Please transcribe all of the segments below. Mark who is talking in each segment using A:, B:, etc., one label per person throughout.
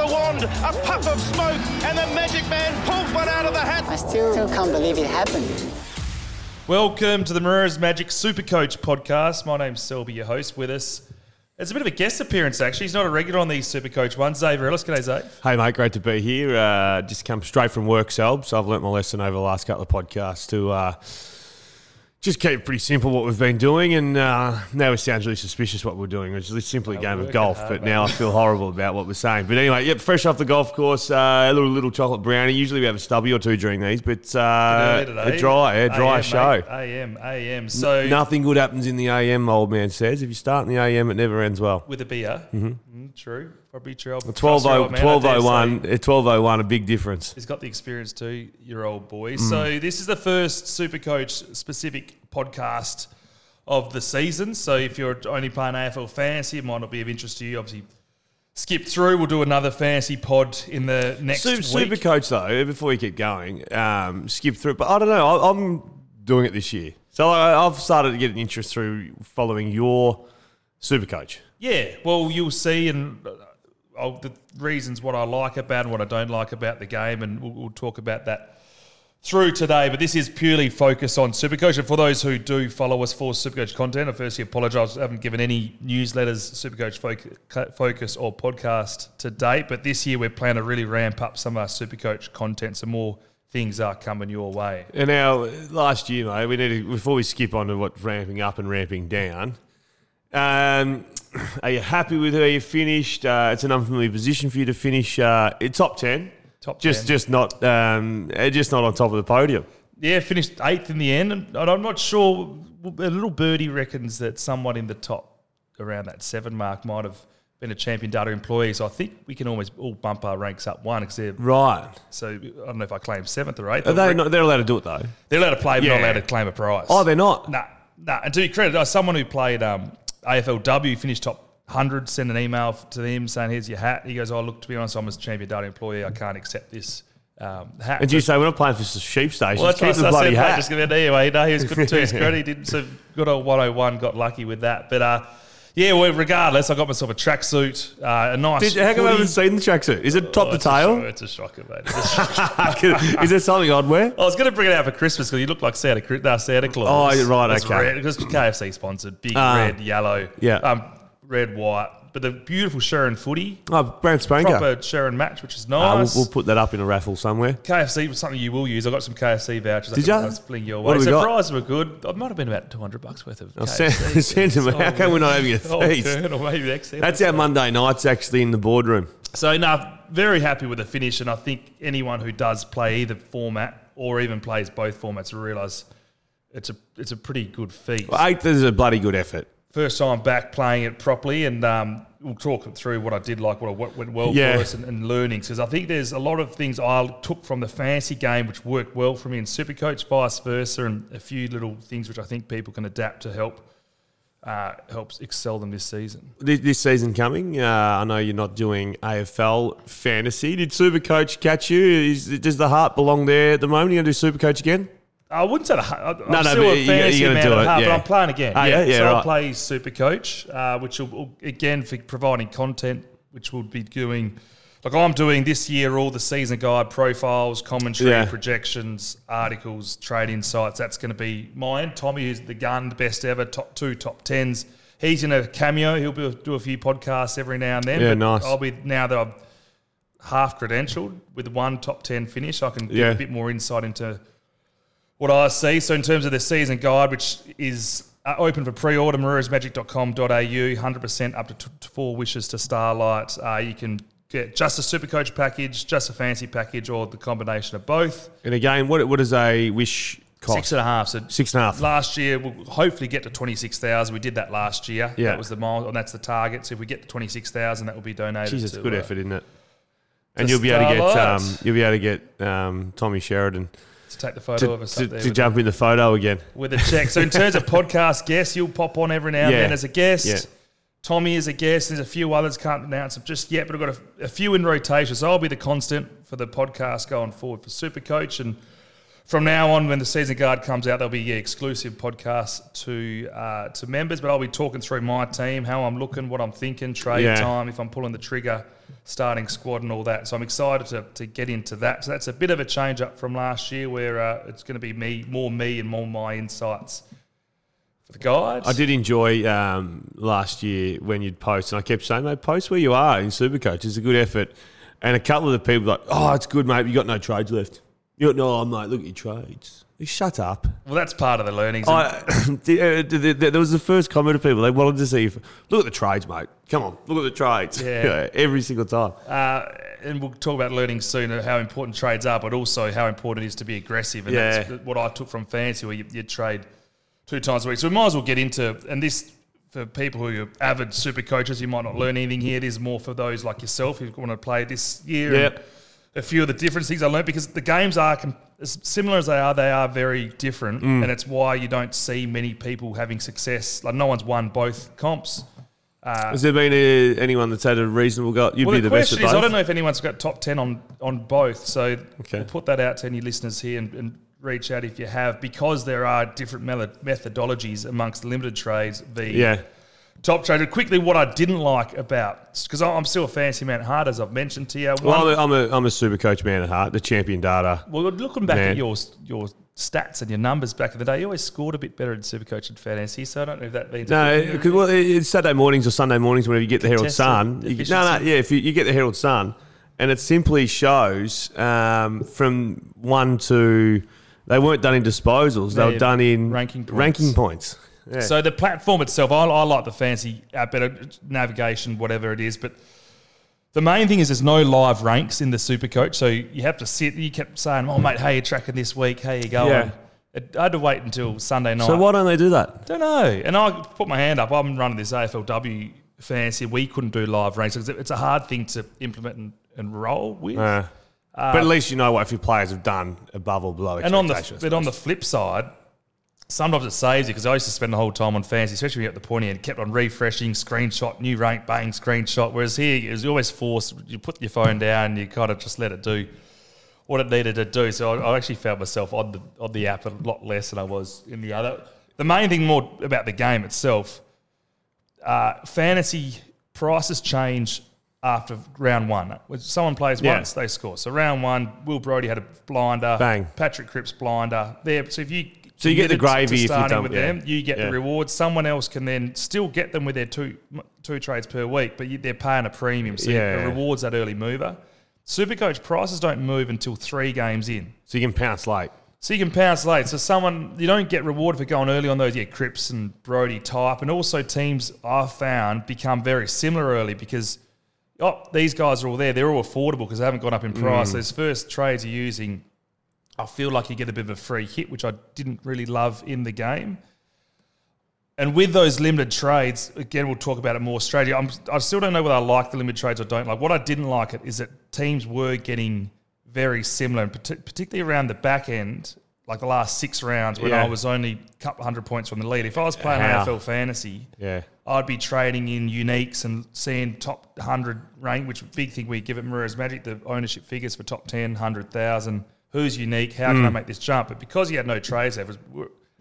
A: the wand, a puff of smoke, and the magic man pulls one out of the hat.
B: I still, still can't believe it happened.
C: Welcome to the Moreira's Magic Super Coach podcast. My name's Selby, your host. With us, it's a bit of a guest appearance actually. He's not a regular on these Super Coach ones. Xavier Ellis, g'day, Zave.
D: Hey mate, great to be here. Uh, just come straight from work, Selb. So I've learnt my lesson over the last couple of podcasts to uh, just keep it pretty simple what we've been doing, and uh, now it sounds really suspicious what we're doing. It's just simply a game of golf,
C: hard,
D: but
C: mate.
D: now I feel horrible about what we're saying. But anyway, yep, fresh off the golf course, uh, a little little chocolate brownie. Usually we have a stubby or two during these, but uh,
C: today.
D: a dry, a dry
C: AM,
D: show.
C: AM, AM. So
D: Nothing good happens in the AM, old man says. If you start in the AM, it never ends well.
C: with a beer. Mm, true, probably true. I'll trust
D: 12
C: your old man, I dare
D: 1201,
C: say.
D: uh, 1201, a big difference.
C: He's got the experience too, your old boy.
D: Mm.
C: So this is the first Super Coach specific podcast of the season. So if you're only playing AFL fantasy, it might not be of interest to you. Obviously, skip through. We'll do another fantasy pod in the next
D: Super,
C: week.
D: super coach though, before we keep going, um, skip through. But I don't know. I, I'm doing it this year, so I, I've started to get an interest through following your super coach.
C: Yeah, well, you'll see, and I'll, the reasons what I like about and what I don't like about the game, and we'll, we'll talk about that through today. But this is purely focused on Supercoach. And for those who do follow us for Supercoach content, I firstly apologise. I haven't given any newsletters, Supercoach foc- focus or podcast to date. But this year we're planning to really ramp up some of our Supercoach content. So more things are coming your way.
D: And now, last year, mate, we need to before we skip on to what ramping up and ramping down. Um, are you happy with where you finished? Uh, it's an unfamiliar position for you to finish. Uh, top ten,
C: Top
D: just
C: 10.
D: just not um, uh, just not on top of the podium.
C: Yeah, finished eighth in the end, and I'm not sure. A little birdie reckons that someone in the top around that seven mark might have been a champion data employee. So I think we can almost all bump our ranks up one because they're
D: Right?
C: so. I don't know if I claim seventh or eighth.
D: Are they not, they're allowed to do it though.
C: They're allowed to play, but not allowed to claim a prize.
D: Oh, they're not.
C: Nah, nah. And to be credited, uh, someone who played um, AFLW finished top. 100, send an email to him saying, Here's your hat. He goes, Oh, look, to be honest, I'm a champion data employee. I can't accept this um, hat.
D: And you say we're not playing for sheep station.
C: Well, that's
D: Keep
C: what
D: the
C: I
D: bloody
C: said,
D: hat.
C: just give it anyway. No, he was good to his credit. He didn't. So good old 101 got lucky with that. But uh, yeah, well, regardless, I got myself a tracksuit, uh, a nice.
D: Did, how come I
C: footy.
D: haven't seen the tracksuit? Is it top
C: Oh,
D: to
C: it's a
D: tail?
C: It's a shocker, mate. It's a shocker.
D: Is there something I'd wear?
C: I was going to bring it out for Christmas because you look like Santa, Cri- uh, Santa Claus.
D: Oh, right,
C: It's
D: okay.
C: red, Because KFC sponsored, big
D: Ah.
C: red, yellow,
D: Yeah.
C: um, red, white. But the beautiful Sharon footy,
D: Oh, brand spanker.
C: proper Sharon match, which is
D: Ah, we'll,
C: nice.
D: we'll put that up in a raffle somewhere.
C: KFC was something you will use. I got some KFC vouchers.
D: Did
C: I
D: ya?
C: can fling your
D: What
C: way.
D: have we got?
C: Surprise were good. It might have been about two hundred bucks worth of.
D: I'll
C: KFC.
D: send, send them. How come we're not having a
C: Oh,
D: feast?
C: Or maybe XL.
D: That's our Monday nights actually in the boardroom.
C: So no, very happy with the finish, and I think anyone who does play either format or even plays both formats will realise it's a it's a pretty good feat.
D: Eighth is a bloody good effort.
C: First time back playing it properly, and um, we'll talk through what I did like, what I- what went well
D: Yeah.
C: for us, and, and learnings. Because I think there's a lot of things I took from the fantasy game which worked well for me in Supercoach, vice versa, and a few little things which I think people can adapt to help uh, helps excel them this season.
D: This, this season coming, uh, I know you're not doing AFL fantasy. Did Supercoach catch you? Is, does the heart belong there at the moment? You going to do Supercoach again?
C: I wouldn't say that. I'm
D: No, no,
C: still a fantasy man
D: do
C: at
D: it,
C: heart,
D: yeah.
C: but I'm playing again.
D: Oh, yeah? Yeah,
C: so
D: right.
C: I'll play Super Coach, uh, which will again for providing content, which we'll be doing. Like I'm doing this year, all the season guide profiles, commentary,
D: Yeah.
C: projections, articles, trade insights. That's going to be mine. Tommy, who's the gun, the best ever, top two, top tens. He's in a cameo. He'll be, do a few podcasts every now and then.
D: Yeah,
C: but
D: nice.
C: I'll be now that I'm half credentialed with one top ten finish. I can give
D: Yeah.
C: a bit more insight into what I see. So in terms of the season guide, which is uh, open for pre-order, moreirasmagic.com.au, 100% up to t- four wishes to Starlight. Uh, you can get just a super coach package, just a fancy package, or the combination of both.
D: And again, what what does a wish cost?
C: Six and a half. So
D: Six and a half.
C: Last year, we'll hopefully get to 26,000. We did that last year.
D: Yeah.
C: That was the mile, and that's the target. So if we get to 26,000, that will be donated. To,
D: good
C: uh,
D: effort, isn't it? And
C: to
D: you'll be able to get um, you'll be able to get um, Tommy Sheridan
C: To take the photo
D: to,
C: of us
D: to, to jump in the photo again.
C: with a check. So in terms of podcast guests, you'll pop on every now and
D: Yeah.
C: then as a guest.
D: Yeah.
C: Tommy is a guest. There's a few others can't announce them just yet, but I've got a, a few in rotation. So I'll be the constant for the podcast going forward for Super Coach and from now on, when the season guard comes out, there'll be yeah, exclusive podcasts to uh, to members. But I'll be talking through my team, how I'm looking, what I'm thinking, trade
D: Yeah.
C: time, if I'm pulling the trigger, starting squad, and all that. So I'm excited to, to get into that. So that's a bit of a change up from last year, where uh, it's going to be me, more me, and more my insights for the guides.
D: I did enjoy um, last year when you'd post, and I kept saying, mate, post where you are in Supercoach. It's a good effort. And a couple of the people like, oh, it's good, mate. You got no trades left. You got no, like, Look at your trades. Shut up.
C: Well, that's part of the learnings.
D: I, uh, the, the, there was the first comment of people. They wanted to see if look at the trades, mate. Come on, look at the trades.
C: Yeah.
D: every single time.
C: Uh, and we'll talk about learning soon how important trades are, but also how important it is to be aggressive. And
D: Yeah.
C: that's what I took from fancy, where you, you trade two times a week. So we might as well get into, and this for people who are avid super coaches, you might not learn anything here. It is more for those like yourself who want to play this year.
D: Yep.
C: And a few of the different things I learned because the games are com- as similar as they are, they are very different,
D: Mm.
C: and it's why you don't see many people having success. Like no one's won both comps.
D: Has there been a, anyone that's had a reasonable go? You'd
C: Well,
D: be
C: the,
D: the, best
C: is. I don't know if anyone's got top 10 on, on both. So
D: Okay.
C: we'll put that out to any listeners here and, and reach out if you have, because there are different methodologies amongst limited trades, the
D: Yeah,
C: top trader. Quickly, what I didn't like about, because I'm still a fancy man at heart, as I've mentioned to you. One,
D: well, I'm a, I'm a, I'm a super coach man at heart, the champion data.
C: well, looking back
D: Man.
C: at your your stats and your numbers back in the day, you always scored a bit better in Supercoach and fantasy. So I don't know if that means
D: No, because well, it's Saturday mornings or Sunday mornings whenever you get the Herald Sun. You, no, no, yeah, if you, you get the Herald Sun, and it simply shows um, from one to they weren't done in disposals; they
C: Yeah,
D: were done in
C: ranking points.
D: Ranking points. Yeah.
C: So the platform itself, I, I like the fancy app, better navigation, whatever it is. But the main thing is there's no live ranks in the super coach. So you have to sit. You kept saying, "Oh mate, how you tracking this week? How you going?"
D: Yeah.
C: It, I had to wait until Sunday night.
D: so why don't they do that?
C: Don't know. And I put my hand up. I'm running this AFLW fancy. We couldn't do live ranks because it's a hard thing to implement and, and roll with.
D: Uh, but at least you know what a few players have done above or below
C: And on the
D: expectations.
C: but on the flip side, sometimes it saves you because I used to spend the whole time on fancy, especially at the pointy end, kept on refreshing, screenshot, new rank, bang, screenshot. Whereas here, it was always forced. You put your phone down, and you kind of just let it do what it needed to do. So I, I actually found myself on the on the app a lot less than I was in the other. The main thing more about the game itself, uh, fantasy prices change after round one. When someone plays
D: Yeah.
C: once, they score. So round one, Will Brodie had a blinder.
D: Bang.
C: Patrick Cripps blinder. There. So if you
D: So you get the gravy if you
C: starting
D: don't-
C: with
D: yeah.
C: them, you get
D: Yeah.
C: the rewards. Someone else can then still get them with their two two trades per week, but you, they're paying a premium. So
D: Yeah.
C: the rewards that early mover. Supercoach prices don't move until three games in.
D: so you can pounce late.
C: So you can pounce late. So someone you don't get rewarded for going early on those. Yeah, Cripps and Brodie type, and also teams I've found become very similar early because oh these guys are all there. They're all affordable because they haven't gone up in price. Mm. Those first trades you're using, I feel like you get a bit of a free hit, which I didn't really love in the game. And with those limited trades, again, we'll talk about it more strategy. I'm, I still don't know whether I like the limited trades or don't like. What I didn't like it is that teams were getting very similar, and particularly around the back end, like the last six rounds when
D: Yeah.
C: I was only a couple hundred points from the lead. If I was playing
D: How?
C: AFL fantasy,
D: Yeah.
C: I'd be trading in uniques and seeing top 100 rank, which big thing we give it Moreira's Magic, the ownership figures for top 10, 100,000. Who's unique? How
D: Hmm.
C: can I make this jump? But because he had no trades,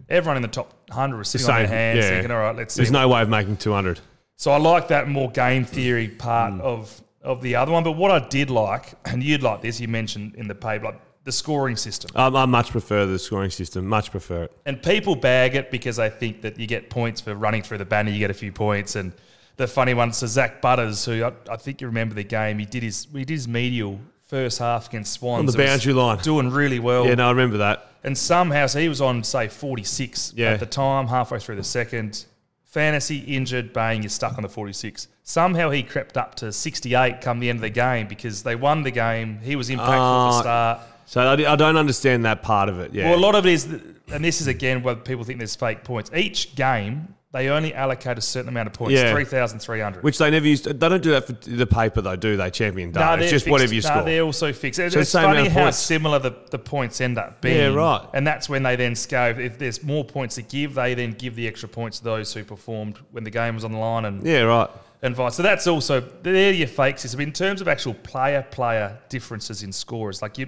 C: everyone in the top 100 was sitting on their
D: Same,
C: hands
D: yeah.
C: thinking, all right, let's see.
D: There's no way of making 200.
C: So I like that more game theory part
D: Hmm.
C: of, of the other one. But what I did like, and you'd like this, you mentioned in the paper, like the scoring system.
D: Um, I much prefer the scoring system. Much prefer it.
C: And people bag it because they think that you get points for running through the banner, you get a few points. And the funny one, so Zak Butters, who I, I think you remember the game, he did his he did his medial first half against Swans.
D: On the boundary line.
C: Doing really well.
D: Yeah, no, I remember that.
C: And somehow, so he was on, say, 46
D: Yeah.
C: at the time, halfway through the second. Fantasy, injured, bang, you're stuck on the 46. Somehow he crept up to 68 come the end of the game because they won the game. He was impactful at
D: Ah,
C: the start.
D: So I, I don't understand that part of it. Yeah.
C: Well, a lot of it is, and this is again where people think there's fake points. Each game, they only allocate a certain amount of points,
D: Yeah.
C: 3,300.
D: Which they never used. They don't do that for the paper though, do they? Champion data. it's
C: they're
D: just
C: fixed-
D: whatever you
C: no,
D: score.
C: they're also fixed. It's
D: the same
C: funny
D: amount of
C: how
D: points.
C: similar the, the points end up being.
D: Yeah, right.
C: And that's when they then scale. If there's more points to give, they then give the extra points to those who performed when the game was on the line and,
D: yeah, right.
C: and vice. So that's also, they're your fake system. In terms of actual player player differences in scores, like you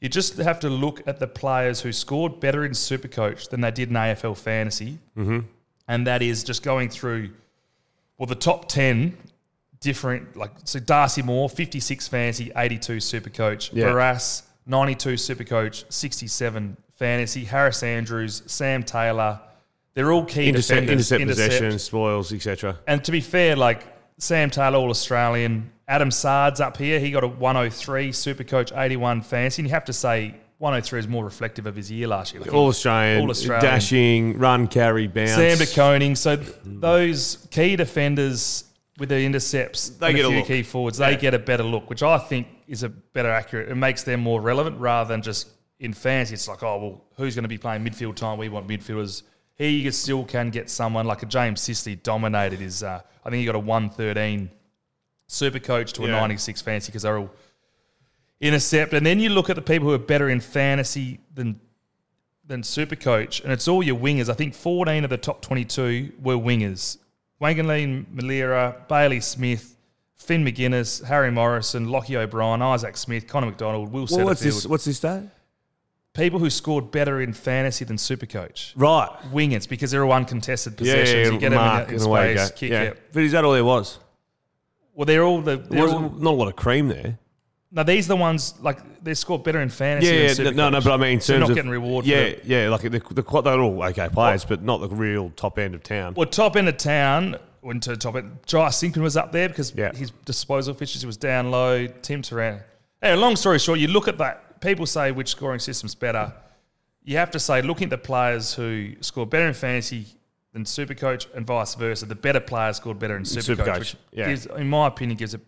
C: You just have to look at the players who scored better in Supercoach than they did in AFL Fantasy, mm-hmm. And that is just going through well the top ten different like so Darcy Moore, 56 fantasy, 82 Supercoach,
D: Yeah.
C: Barrass, 92 Supercoach, 67 fantasy, Harris Andrews, Sam Taylor. They're all key
D: Intercept,
C: defenders.
D: intercept
C: Intercept.
D: possession, spoils, etc.
C: And to be fair, like Sam Taylor, All Australian, Adam Saad's up here. He got a 103 Supercoach 81 fantasy. And you have to say 103 is more reflective of his year last year. Like
D: All Australian,
C: All Australian.
D: dashing, run, carry, bounce.
C: Sam de Koning. So those key defenders with their intercepts,
D: They get
C: a
D: a
C: few
D: look.
C: key forwards, they
D: Yeah.
C: get a better look, which I think is a better accurate. It makes them more relevant rather than just in fantasy. It's like, oh well, who's going to be playing midfield time? We want midfielders. He still can get someone like a James Sicily dominated his. Uh, I think he got a one thirteen super coach to a
D: Yeah.
C: 96 fancy because they're all intercept. And then you look at the people who are better in fantasy than than super coach, and it's all your wingers. I think 14 of the top 22 were wingers. Wanganeen-Milera, Bailey Smith, Finn Maginness, Harry Morrison, Lockie O'Brien, Isaac Smith, Connor MacDonald, Will
D: Well, what's this? What's this day?
C: People who scored better in fantasy than super coach.
D: Right.
C: Wingers, because they're all uncontested
D: Yeah,
C: possessions.
D: yeah,
C: you get
D: mark
C: them in,
D: and away you
C: space,
D: go.
C: kick
D: yeah. But is that all there was?
C: Well, they're all the.
D: There
C: They're
D: was
C: all,
D: not a lot of cream there.
C: No, these are the ones like they scored better in fantasy.
D: Yeah, yeah, no, no, but I mean, in terms
C: so you're not
D: of
C: getting reward.
D: Yeah, yeah, like the, the, they're all okay players, but not the real top end of town.
C: Well, top end of town, went to top end. Josh Sinkin was up there because
D: Yeah.
C: his disposal efficiency was down low. Tim Turan. Hey, long story short, you look at that. People say which scoring system's better. You have to say, looking at the players who score better in fantasy than Supercoach and vice versa, the better players scored better in Supercoach,
D: Supercoach,
C: which
D: yeah.
C: gives, in my opinion, gives a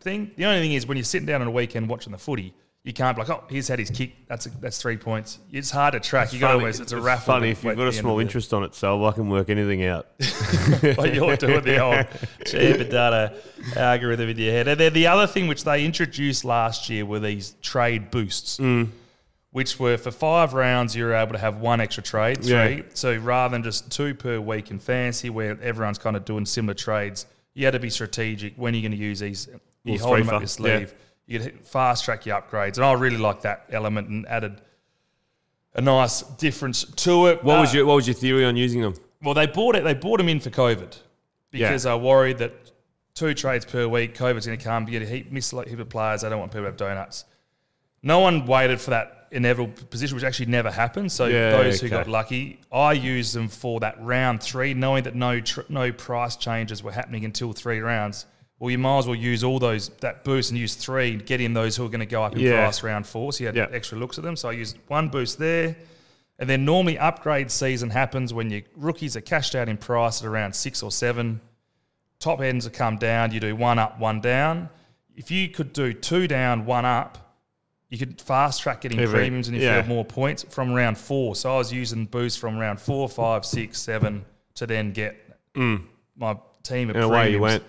C: thing. The only thing is when you're sitting down on a weekend watching the footy, you can't be like, oh, he's had his kick. That's a, that's three points. It's hard to track. you got always it's a raffle.
D: Funny if you've got a small interest on it, so I can work anything out.
C: but you're doing the old Champion data algorithm in your head. And then the other thing which they introduced last year were these trade boosts,
D: Mm.
C: which were for five rounds, you were able to have one extra trade, three.
D: Yeah.
C: So rather than just two per week in fantasy, where everyone's kind of doing similar trades, you had to be strategic. When are you going to use these? You hold them up your
D: for- yeah.
C: sleeve. You fast track your upgrades. And I really like that element and added a nice difference to it.
D: What
C: Uh,
D: was your What was your theory on using them?
C: well, they bought it. They bought them in for COVID because
D: Yeah.
C: they're worried that two trades per week, COVID's going to come. You get a heap, miss a heap of players. They don't want people to have donuts. No one waited for that inevitable position, which actually never happened. So
D: Yeah,
C: those who got lucky, I used them for that round three, knowing that no tr- no price changes were happening until three rounds. Well, you might as well use all those that boost and use three, and get in those who are going to go up in
D: Yeah.
C: price round four. So you had
D: Yeah.
C: extra looks at them. So I used one boost there. And then normally upgrade season happens when your rookies are cashed out in price at around six or seven. Top ends have come down. You do one up, one down. If you could do two down, one up, you could fast track getting
D: Every-
C: premiums and if
D: yeah.
C: you have more points from round four. So I was using boost from round four, five, six, seven to then get my team of
D: Mm. And away you went.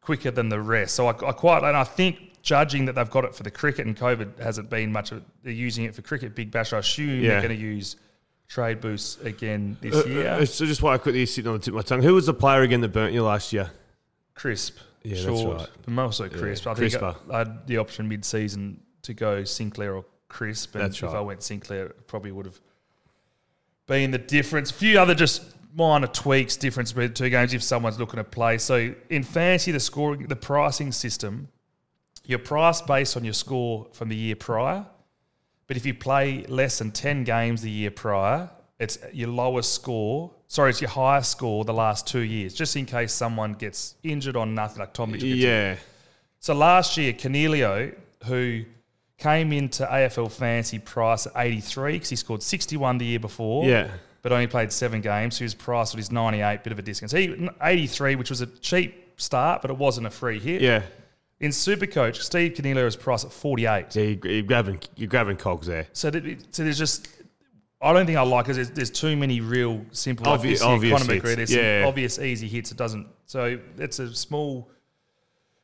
C: quicker than the rest. So I, I quite, and I think judging that they've got it for the cricket and COVID hasn't been much of they're using it for cricket, Big Bash. I assume
D: Yeah.
C: they're going to use trade boosts again this
D: Uh,
C: year.
D: uh, so just while I quickly sitting on the tip of my tongue, who was the player again that burnt you last year?
C: Crisp,
D: Yeah, that's right.
C: but also crisp. I think I,
D: crisper.
C: I had the option mid-season to go Sinclair or Cripps, and
D: That's
C: if
D: right.
C: I went Sinclair, it probably would have been the difference. A few other just minor tweaks, difference between the two games if someone's looking to play. So in fantasy, the scoring, the pricing system, you're priced based on your score from the year prior. But if you play less than 10 games the year prior, it's your lowest score. Sorry, it's your highest score the last two years, just in case someone gets injured on nothing, like Tom Mitchell
D: Yeah,
C: so last year, Coniglio, who came into AFL fantasy price at 83 because he scored 61 the year before,
D: Yeah.
C: but only played seven games. So his price was 98, bit of a discount. So he, 83, which was a cheap start, but it wasn't a free hit.
D: yeah,
C: In Supercoach, Steve Coniglio is priced at 48.
D: yeah. You, you're grabbing, you're grabbing cogs there.
C: So, that, so there's just, I don't think I like it. There's, there's too many real simple,
D: Obvi-
C: like
D: obvious hits.
C: There's
D: Yeah.
C: obvious easy hits. It doesn't. So it's a small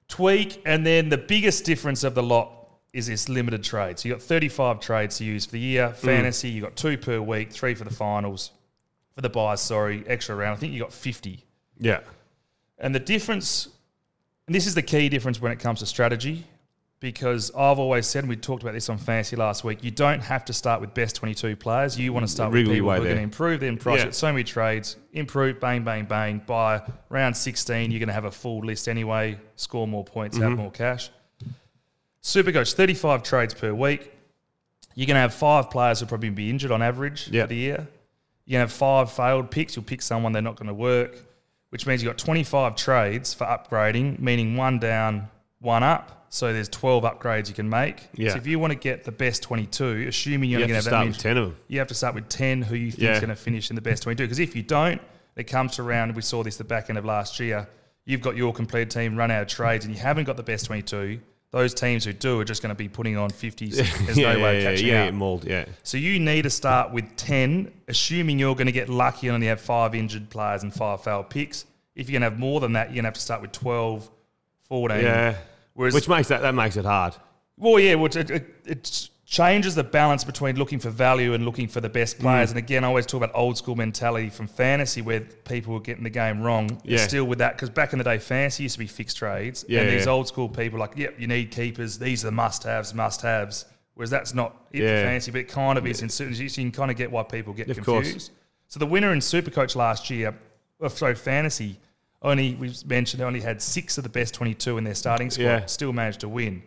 C: tweak, and then the biggest difference of the lot is this limited trade. So you got 35 trades to use for the year.
D: Mm.
C: Fantasy, you got two per week, three for the finals, for the buys. Sorry, extra round. I think you got 50.
D: Yeah,
C: And the difference, and this is the key difference when it comes to strategy. because I've always said, and we talked about this on Fantasy last week, you don't have to start with best 22 players. You want to start with people who are going to improve their price
D: Yeah.
C: so many trades, improve, bang, bang, bang. By round 16, you're going to have a full list anyway, score more points,
D: Mm-hmm.
C: have more cash. Supercoach, 35 trades per week. You're going to have five players who'll probably be injured on average
D: Yeah.
C: for the year. You're going to have five failed picks. You'll pick someone they're not going to work, which means you've got 25 trades for upgrading, meaning one down, one up. So there's 12 upgrades you can make.
D: Yeah.
C: So if you want to get the best 22, assuming you're
D: You
C: going
D: to
C: have
D: start
C: that
D: with
C: many,
D: 10 of them.
C: you have to start with 10 who you think
D: Yeah.
C: is going to finish in the best 22. Because if you don't, it comes to round, we saw this the back end of last year, you've got your complete team run out of trades and you haven't got the best 22. Those teams who do are just going to be putting on 50s. There's
D: yeah,
C: no way
D: yeah,
C: of
D: yeah,
C: catching
D: yeah, mauled, yeah.
C: So you need to start with 10, assuming you're going to get lucky and only have five injured players and five failed picks. If you're going to have more than that, you're going to have to start with 12, 14.
D: Yeah.
C: Whereas,
D: Which makes that that makes it hard.
C: well, yeah, which it, it, it changes the balance between looking for value and looking for the best
D: Mm.
C: players. And again, I always talk about old school mentality from fantasy where people were getting the game wrong.
D: Yeah.
C: Still with that, because back in the day, fantasy used to be fixed trades.
D: Yeah,
C: and these old school people like, yep, you need keepers. These are the must haves, must haves. Whereas that's not it
D: Yeah.
C: for fantasy, but it kind of is. In certain, you can kind of get why people get
D: Of course.
C: confused. So the winner in Supercoach last year, uh, sorry, fantasy, only we mentioned only had six of the best 22 in their starting squad.
D: Yeah.
C: Still managed to win.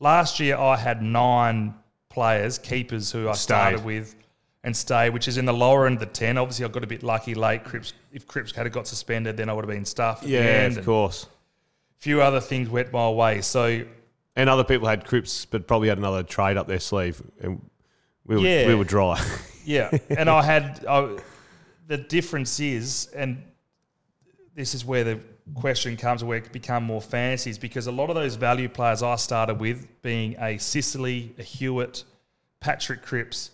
C: Last year, I had nine players, keepers who I started with and stay, which is in the lower end of the 10. Obviously, I got a bit lucky late. Cripps, if Cripps had got suspended, then I would have been stuffed.
D: Yeah, of course.
C: A few other things went my way. So,
D: And other people had Cripps, but probably had another trade up their sleeve, and we were,
C: Yeah.
D: we were dry.
C: yeah. and I had, I, the difference is, and this is where the question comes where it become more fantasies because a lot of those value players I started with being a Sicily, a Hewitt, Patrick Cripps,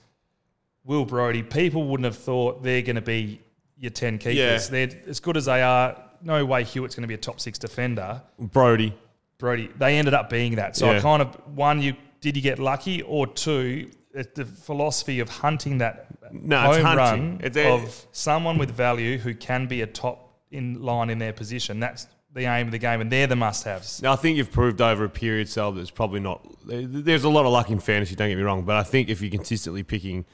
C: Will Brodie, people wouldn't have thought they're going to be your 10 keepers.
D: Yeah.
C: They're as good as they are. No way Hewitt's going to be a top six defender.
D: Brodie.
C: Brodie, they ended up being that. So I kind of one, you did you get lucky, or two, the philosophy of hunting that
D: No, it's
C: home
D: hunting.
C: run
D: It- it-
C: of someone with value who can be a top in line in their position. That's the aim of the game, and they're the must-haves.
D: Now, I think you've proved over a period, Sal, that it's probably not. There's a lot of luck in fantasy, don't get me wrong, but I think if you're consistently picking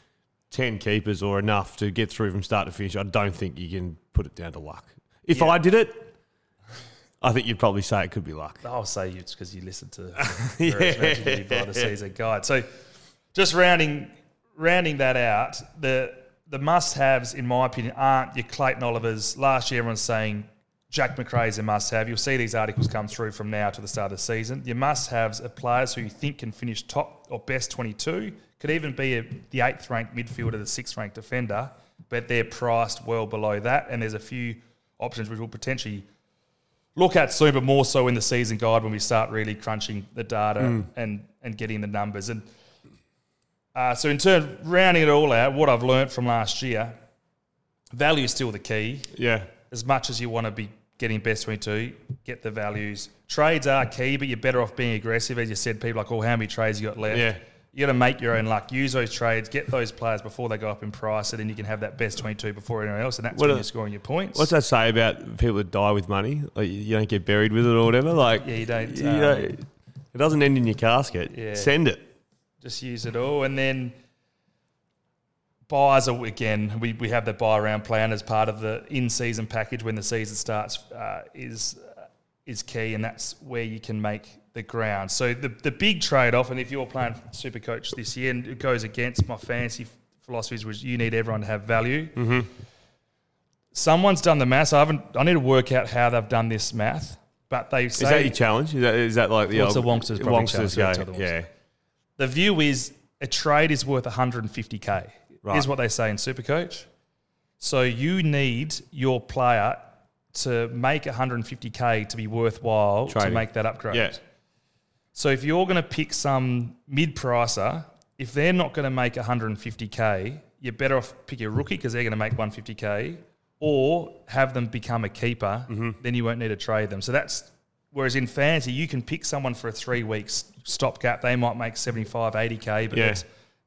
D: 10 keepers or enough to get through from start to finish, I don't think you can put it down to luck. If
C: Yeah.
D: I did it, I think you'd probably say it could be luck.
C: I'll say it's because you listened to
D: Yeah.
C: by the season guide. So, just rounding rounding that out, the the must-haves, in my opinion, aren't your Clayton Olivers. Last year, everyone's saying Jack Macrae's a must-have. You'll see these articles come through from now to the start of the season. Your must-haves are players who you think can finish top or best 22. Could even be a, the eighth-ranked midfielder, the sixth-ranked defender, but they're priced well below that. And there's a few options which will potentially look at soon, but more so in the season guide when we start really crunching the data hmm. and and getting the numbers. And uh, so, in terms rounding it all out, what I've learned from last year, value is still the key.
D: Yeah.
C: As much as you want to be getting best twenty two, get the values. Trades are key, but you're better off being aggressive. As you said, people are like, oh, how many trades you got left?
D: Yeah.
C: You got to make your own luck. Use those trades, get those players before they go up in price, and then you can have that best 22 before anyone else, and that's
D: What
C: when
D: are-
C: you're scoring your points.
D: What's that say about people that die with money? Like you don't get buried with it or whatever? Like,
C: Yeah, you don't,
D: you
C: um,
D: don't- it doesn't end in your casket.
C: Yeah.
D: Send it.
C: Just use it all. And then buys are again, we, we have the buy around plan as part of the in season package when the season starts uh, is uh, is key, and that's where you can make the ground. So the the big trade off, and if you're playing Super Coach this year, and it goes against my fancy philosophies, which you need everyone to have value.
D: Mm-hmm.
C: Someone's done the math. I haven't. I need to work out how they've done this math, but they say
D: Is that your challenge? Is that, is that like the
C: Well, it's
D: old
C: a Wonksters probably challenge,
D: Wonksters
C: yeah,
D: go?
C: it's the Wonksters.
D: Yeah.
C: The view is a trade is worth 150k.
D: Right.
C: Is what they say in Supercoach. So you need your player to make 150k to be worthwhile to make that upgrade.
D: Yeah.
C: So if you're going to pick some mid-pricer, if they're not going to make 150k, you're better off pick a rookie because they're going to make 150k, or have them become a keeper.
D: Mm-hmm.
C: Then you won't need to trade them. So that's whereas in fantasy you can pick someone for a three weeks stopgap. They might make 75, 80k, but
D: Yeah.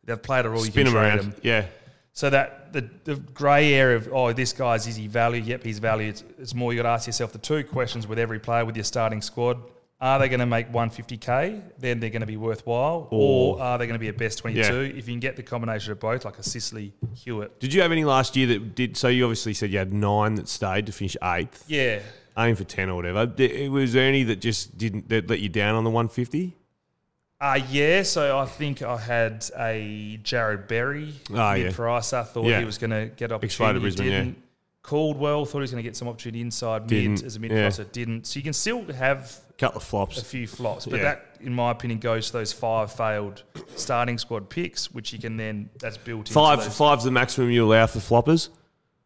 C: they've played a role.
D: Spin
C: you can
D: around.
C: them.
D: Yeah.
C: So that the, the grey area of oh this guy's is he value? Yep, he's value. It's, it's more you got to ask yourself the two questions with every player with your starting squad: Are they going to make 150k? Then they're going to be worthwhile, or, are they going to be a best 22?
D: Yeah.
C: If you can get the combination of both, like a Sicily Hewitt.
D: Did you have any last year that did? So you obviously said you had nine that stayed to finish eighth,
C: Yeah,
D: aim for ten or whatever. Was there any that just didn't that let you down on the one fifty?
C: Uh, yeah, so I think I had a Jared Berry
D: Ah, yeah.
C: mid-price. I thought
D: Yeah.
C: he was going to get opportunity.
D: Brisbane,
C: didn't. Caldwell thought he was going to get some opportunity inside
D: Didn't,
C: mid as a
D: yeah.
C: mid-pricer. Didn't. So you can still have
D: Couple of flops, a
C: few flops, but
D: Yeah.
C: that, in my opinion, goes to those five failed starting squad picks, which you can then that's built
D: Five five's the maximum you allow for floppers.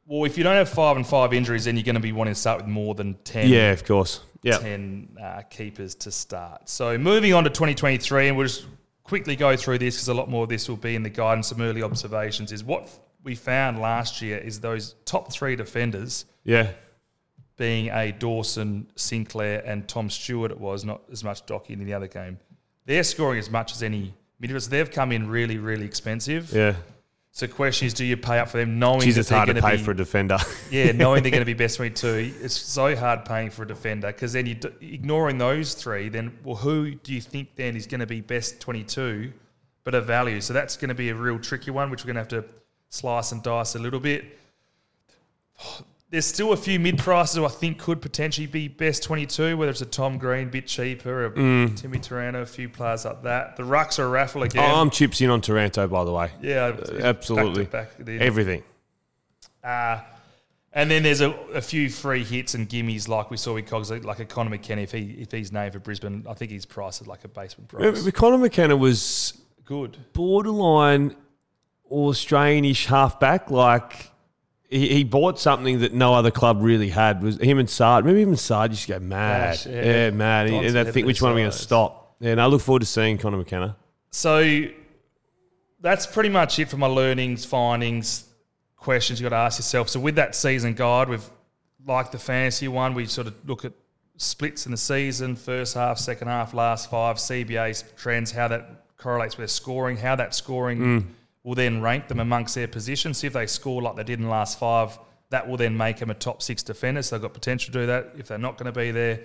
C: Well, if you don't have five and five injuries, then you're going to be wanting to start with more than ten.
D: Yeah, of course. Yeah.
C: 10 uh, keepers to start. So moving on to 2023, and we'll just quickly go through this because a lot more of this will be in the guidance, some early observations, is what we found last year is those top three defenders
D: Yeah.
C: Being a Dawson, Sinclair, and Tom Stewart. It was not as much Docky in the other game. They're scoring as much as any midfielders. They've come in really, really expensive.
D: Yeah.
C: So the question is, do you pay up for them knowing that
D: it's
C: they're
D: hard to pay
C: be
D: for a defender.
C: yeah, knowing they're going to be best 22, it's so hard paying for a defender because then you d- ignoring those three, then well, who do you think then is going to be best 22 but a value? So that's going to be a real tricky one, which we're going to have to slice and dice a little bit. There's still a few mid prices who I think could potentially be best 22, whether it's a Tom Green, bit cheaper, a Timmy Taranto, a few players like that. The Rucks are a raffle again.
D: Oh, I'm chips in on Taranto, by the way.
C: yeah,
D: Absolutely.
C: Back back.
D: Everything.
C: Uh, and then there's a, a few free hits and gimmies like we saw with Cogs, like a Conor McKenna. If he if he's named for Brisbane, I think he's priced at like a basement price.
D: But Conor McKenna was
C: Good.
D: borderline Australian-ish halfback. Like he, he bought something that no other club really had. Was him and Saad? Maybe even Saad used to go mad.
C: Dash,
D: yeah.
C: yeah.
D: mad. And, and I think which one are we going to stop? Yeah, and I look forward to seeing Conor McKenna.
C: So that's pretty much it for my learnings, findings, questions you got to ask yourself. So with that season guide, we've like the fantasy one. We sort of look at splits in the season, first half, second half, last five, CBA trends, how that correlates with scoring, how that scoring mm. Will then rank them amongst their positions. See if they score like they did in the last five, that will then make them a top six defender. So they've got potential to do that if they're not going to be there.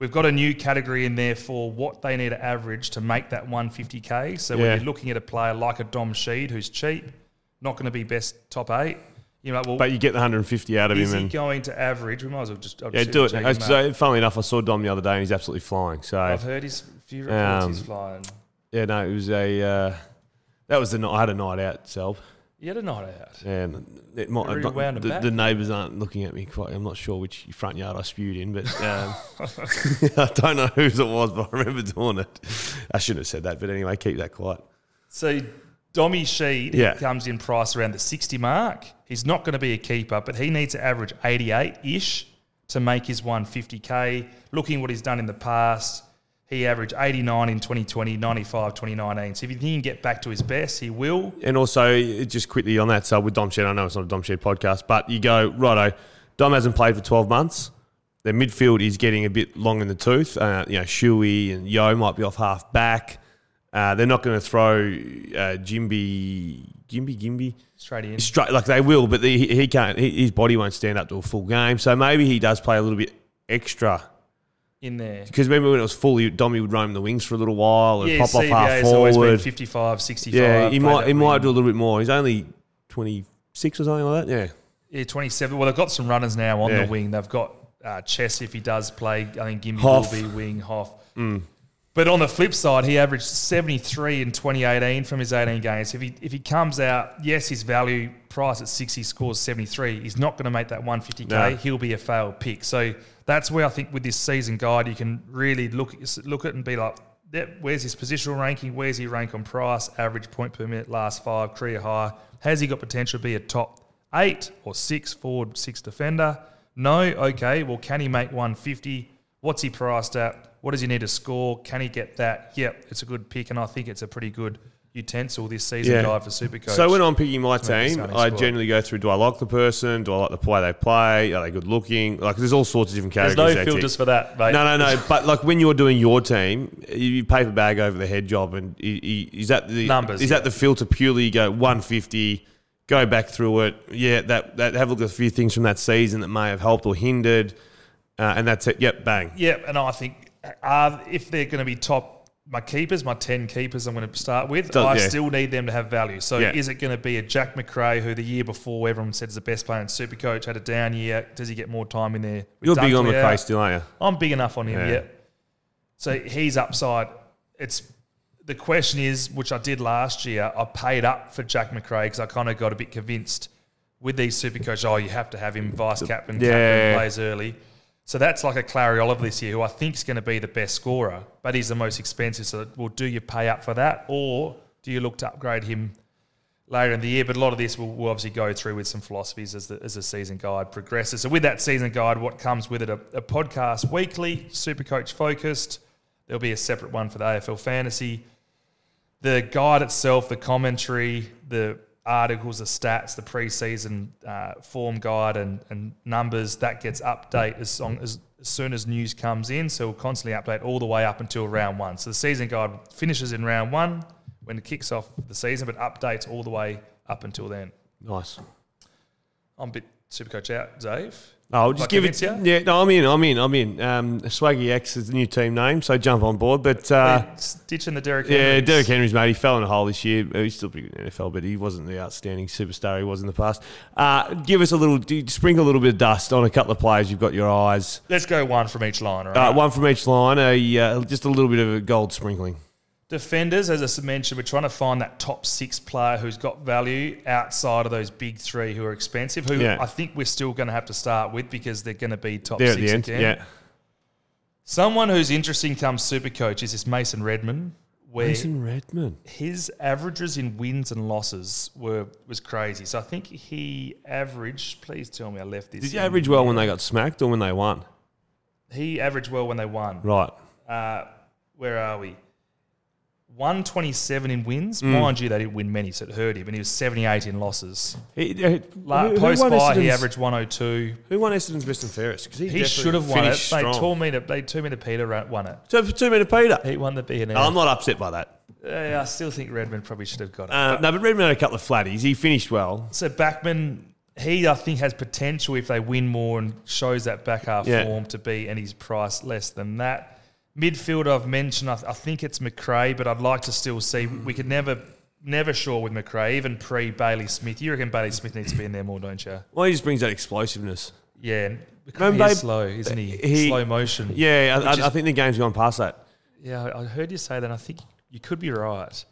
C: We've got a new category in there for what they need to average to make that 150k. So
D: Yeah.
C: when you're looking at a player like a Dom Sheed who's cheap, not going to be best top eight, You know, like, well,
D: But you get the 150 out of him.
C: is
D: he
C: going to average? We might as well just I'll
D: yeah, do it. So, funnily enough, I saw Dom the other day and he's absolutely flying. So
C: I've heard his few reports he's
D: Um,
C: flying.
D: yeah, no, it was a uh, that was the night. I had a night out, Selb.
C: He had a night out.
D: And it might, not-
C: wound
D: the,
C: back.
D: the neighbours aren't looking at me quite. I'm not sure which front yard I spewed in, but um, I don't know whose it was, but I remember doing it. I shouldn't have said that, but anyway, keep that quiet.
C: So Dommy Sheed
D: Yeah.
C: comes in price around the 60 mark. He's not going to be a keeper, but he needs to average 88-ish to make his 150k. Looking what he's done in the past, he averaged 89 in 2020, 95 2019. So if he can get back to his best, he will.
D: And also, just quickly on that, so with Dom Sheed, I know it's not a Dom Sheed podcast, but you go, righto, Dom hasn't played for 12 months. Their midfield is getting a bit long in the tooth. Uh, you know, Shuey and Yeo might be off half back. Uh, they're not going to throw uh, Jimby, Jimby, Gimby
C: Straight in.
D: straight like they will, but the, he, he can't. He, his body won't stand up to a full game. So maybe he does play a little bit extra.
C: In there.
D: Because remember when it was full, he, Dommy would roam the wings for a little while and
C: Yeah,
D: pop off half
C: CBA's always been
D: forward.
C: 55, 65.
D: Yeah, he might he might do a little bit more. He's only twenty six or something like that. Yeah.
C: Yeah, 27. Well, they've got some runners now on
D: Yeah.
C: the wing. They've got uh, Chess if he does play. I think Gimby
D: Hoff.
C: will be wing, Hoff. But on the flip side, he averaged 73 in 2018 from his 18 games. If he if he comes out, yes, his value price at 60 scores 73. He's not going to make that 150k.
D: No.
C: He'll be a failed pick. So that's where I think with this season guide, you can really look at, look at it and be like, yep, where's his positional ranking? Where's he rank on price? Average point per minute, last five, career high. Has he got potential to be a top eight or six forward, six defender? No. Okay. Well, can he make 150? What's he priced at? What does he need to score? Can he get that? Yep, it's a good pick, and I think it's a pretty good utensil this season
D: Yeah.
C: guide for Supercoach.
D: So when I'm picking my team, I
C: squad.
D: generally go through: Do I like the person? Do I like the way they play? Are they good looking? Like, there's all sorts of different categories. there's no
C: filters for that, mate.
D: No, no, no. But like when you're doing your team, you paper bag over the head job, and is that the
C: Numbers,
D: Is
C: yeah.
D: that the filter purely? You go 150, go back through it. Yeah, that that have a look at a few things from that season that may have helped or hindered, uh, and that's it. Yep, bang.
C: Yep, and I think are if they're going to be top my keepers, my ten keepers, I'm going to start with.
D: Does-
C: I
D: yeah.
C: still need them to have value. So
D: Yeah.
C: is it going to be a Jack Macrae who the year before everyone said is the best player in Supercoach had a down year? Does he get more time in there?
D: You're big on Macrae
C: out?
D: still, aren't you?
C: I'm big enough on him,
D: Yeah.
C: yeah. So he's upside. It's the question is, which I did last year. I paid up for Jack Macrae because I kind of got a bit convinced with these super coaches. Oh, you have to have him vice captain,
D: Yeah.
C: captain plays early. So that's like a Clarry Oliver this year, who I think is going to be the best scorer, but he's the most expensive. So, well, do you pay up for that, or do you look to upgrade him later in the year? But a lot of this will, will obviously go through with some philosophies as the, as the season guide progresses. So, with that season guide, what comes with it? A, a podcast weekly, super coach focused. There'll be a separate one for the AFL fantasy. The guide itself, the commentary, the articles, the stats, the preseason uh, form guide, and, and numbers that gets update as, long, as, as soon as news comes in. So we'll constantly update all the way up until round one. So the season guide finishes in round one when it kicks off the season, but updates all the way up until then.
D: Nice.
C: I'm a bit super coach out, Dave.
D: Oh, just
C: Like
D: give it.
C: ya?
D: Yeah, no, I'm in. I'm in. I'm in. Um, Swaggy X is the new team name, so jump on board. But uh,
C: Ditching the Derek
D: yeah,
C: Henrys.
D: Derrick Henry's mate. He fell in a hole this year. Uh, He's still pretty good in the NFL, but he wasn't the outstanding superstar he was in the past. Uh, give us a little, sprinkle a little bit of dust on a couple of players you've got your eyes.
C: Let's go one from each line, all
D: Uh,
C: right?
D: one from each line, a, uh, just a little bit of a gold sprinkling.
C: Defenders, as I mentioned, we're trying to find that top six player who's got value outside of those big three who are expensive, who
D: Yeah.
C: I think we're still going to have to start with because they're going to be top
D: There at
C: six
D: the end.
C: again.
D: Yeah.
C: Someone who's interesting comes super coach is this Mason Redman, where
D: Mason Redman.
C: his averages in wins and losses were was crazy. So I think he averaged. Please tell me I left this.
D: Did he
C: in
D: average well when they got smacked or when they won?
C: He averaged well when they won.
D: Right.
C: Uh, where are we? 127 in wins.
D: Mm.
C: Mind you, they didn't win many, so it hurt him. And he was 78 in losses.
D: He, uh,
C: La-
D: who- who
C: Post
D: won
C: by, he
D: Essendon's-
C: averaged 102.
D: Who won Essendon's best and fairest? 'Cause
C: He
D: definitely
C: should have won it.
D: finished
C: They
D: strong.
C: told me to. They me to Peter ra- won it.
D: So for two minute Peter.
C: He won the B and
D: I'm not upset by that.
C: Yeah, I still think Redman probably should have got it.
D: Uh,
C: But-
D: no, but Redman had a couple of flatties. He finished well.
C: so Backman, he I think has potential if they win more and shows that back half
D: Yeah.
C: form to be, and he's priced less than that. Midfield, I've mentioned. I, I think it's Macrae, but I'd like to still see. We could never, never sure with Macrae, even pre Bailey Smith. You reckon Bailey Smith needs to be in there more, don't you?
D: Well, he just brings that explosiveness.
C: Yeah, and Macrae
D: Remember,
C: is slow, isn't he?
D: he-
C: slow motion.
D: Yeah, I, I,
C: is-
D: I think the game's gone past that.
C: Yeah, I I heard you say that. I think you could be right.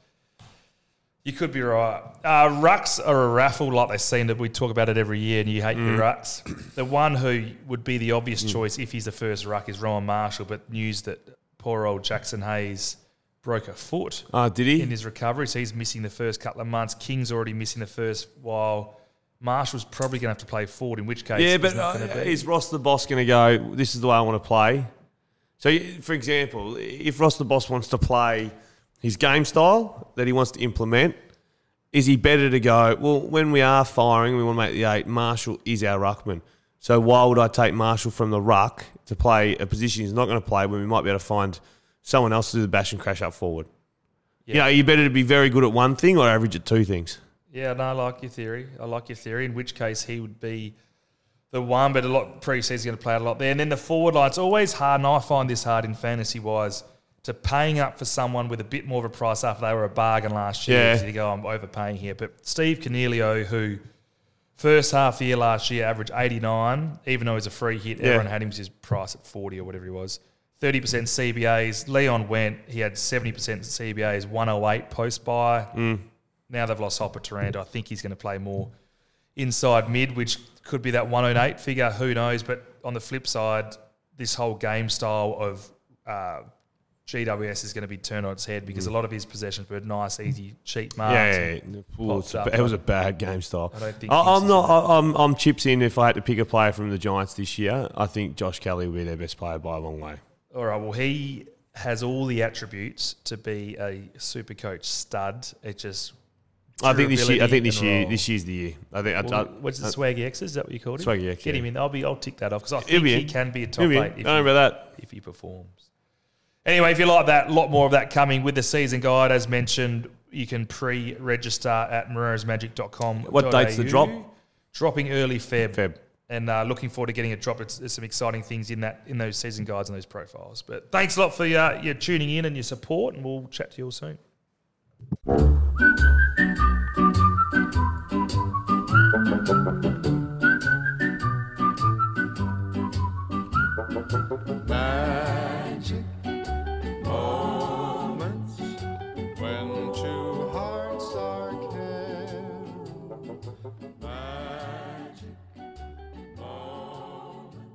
C: You could be right. Uh, rucks are a raffle, like they seem to. We talk about it every year, and you hate your rucks. The one who would be the obvious choice if he's the first ruck is Rowan Marshall, but news that poor old Jackson Hayes broke a foot
D: Oh, did he?
C: in his recovery, so he's missing the first couple of months. King's already missing the first while. Marshall's probably going to have to play forward, in which case,
D: yeah, but uh,
C: be.
D: is Ross the boss going to go, this is the way I want to play? So, for example, if Ross the boss wants to play his game style that he wants to implement, is he better to go, well, when we are firing, we want to make the eight, Marshall is our ruckman. So why would I take Marshall from the ruck to play a position he's not going to play when we might be able to find someone else to do the bash and crash up forward?
C: Yeah.
D: You know, are you better to be very good at one thing or average at two things?
C: Yeah, no, I like your theory. I like your theory. In which case, he would be the one, but a lot preseason's going to play a lot there. And then the forward line, it's always hard, and I find this hard in fantasy wise, to paying up for someone with a bit more of a price after they were a bargain last year.
D: Yeah.
C: You go, I'm overpaying here. But Steve Coniglio, who first half year last year averaged 89, even though he's a free hit, everyone had him as his price at 40 or whatever he was. 30% CBAs. Leon went, he had 70% CBAs, 108 post buy. Now they've lost Hopper Taranto. I think he's going to play more inside mid, which could be that 108 figure. Who knows? But on the flip side, this whole game style of uh, GWS is going to be turned on its head because a mm. lot of his possessions were nice, easy, cheap marks.
D: Yeah, yeah, yeah. Ooh, it's a
C: up.
D: it was a bad game style.
C: I don't think
D: I, I'm not. I, I'm, I'm chips in. If I had to pick a player from the Giants this year, I think Josh Kelly will be their best player by a long way.
C: All right. Well, he has all the attributes to be a super coach stud. It just.
D: I think this year. I think this year.
C: roll.
D: This year's the year. I think.
C: Well,
D: I,
C: what's the
D: I-
C: Swaggy X? Is that what you called him?
D: Swaggy X,
C: Get
D: yeah.
C: him in. I'll be. I'll tick that off because I think he
D: in.
C: can be a top
D: He'll
C: eight if
D: Don't
C: he,
D: worry about that.
C: if he performs. Anyway, if you like that, a lot more of that coming with the season guide. As mentioned, you can pre-register at moreirasmagic.com.
D: What date's the drop?
C: Dropping early Feb.
D: Feb.
C: and uh, looking forward to getting a drop. It's, there's some exciting things in that in those season guides and those profiles. But thanks a lot for your, your tuning in and your support, and we'll chat to you all soon.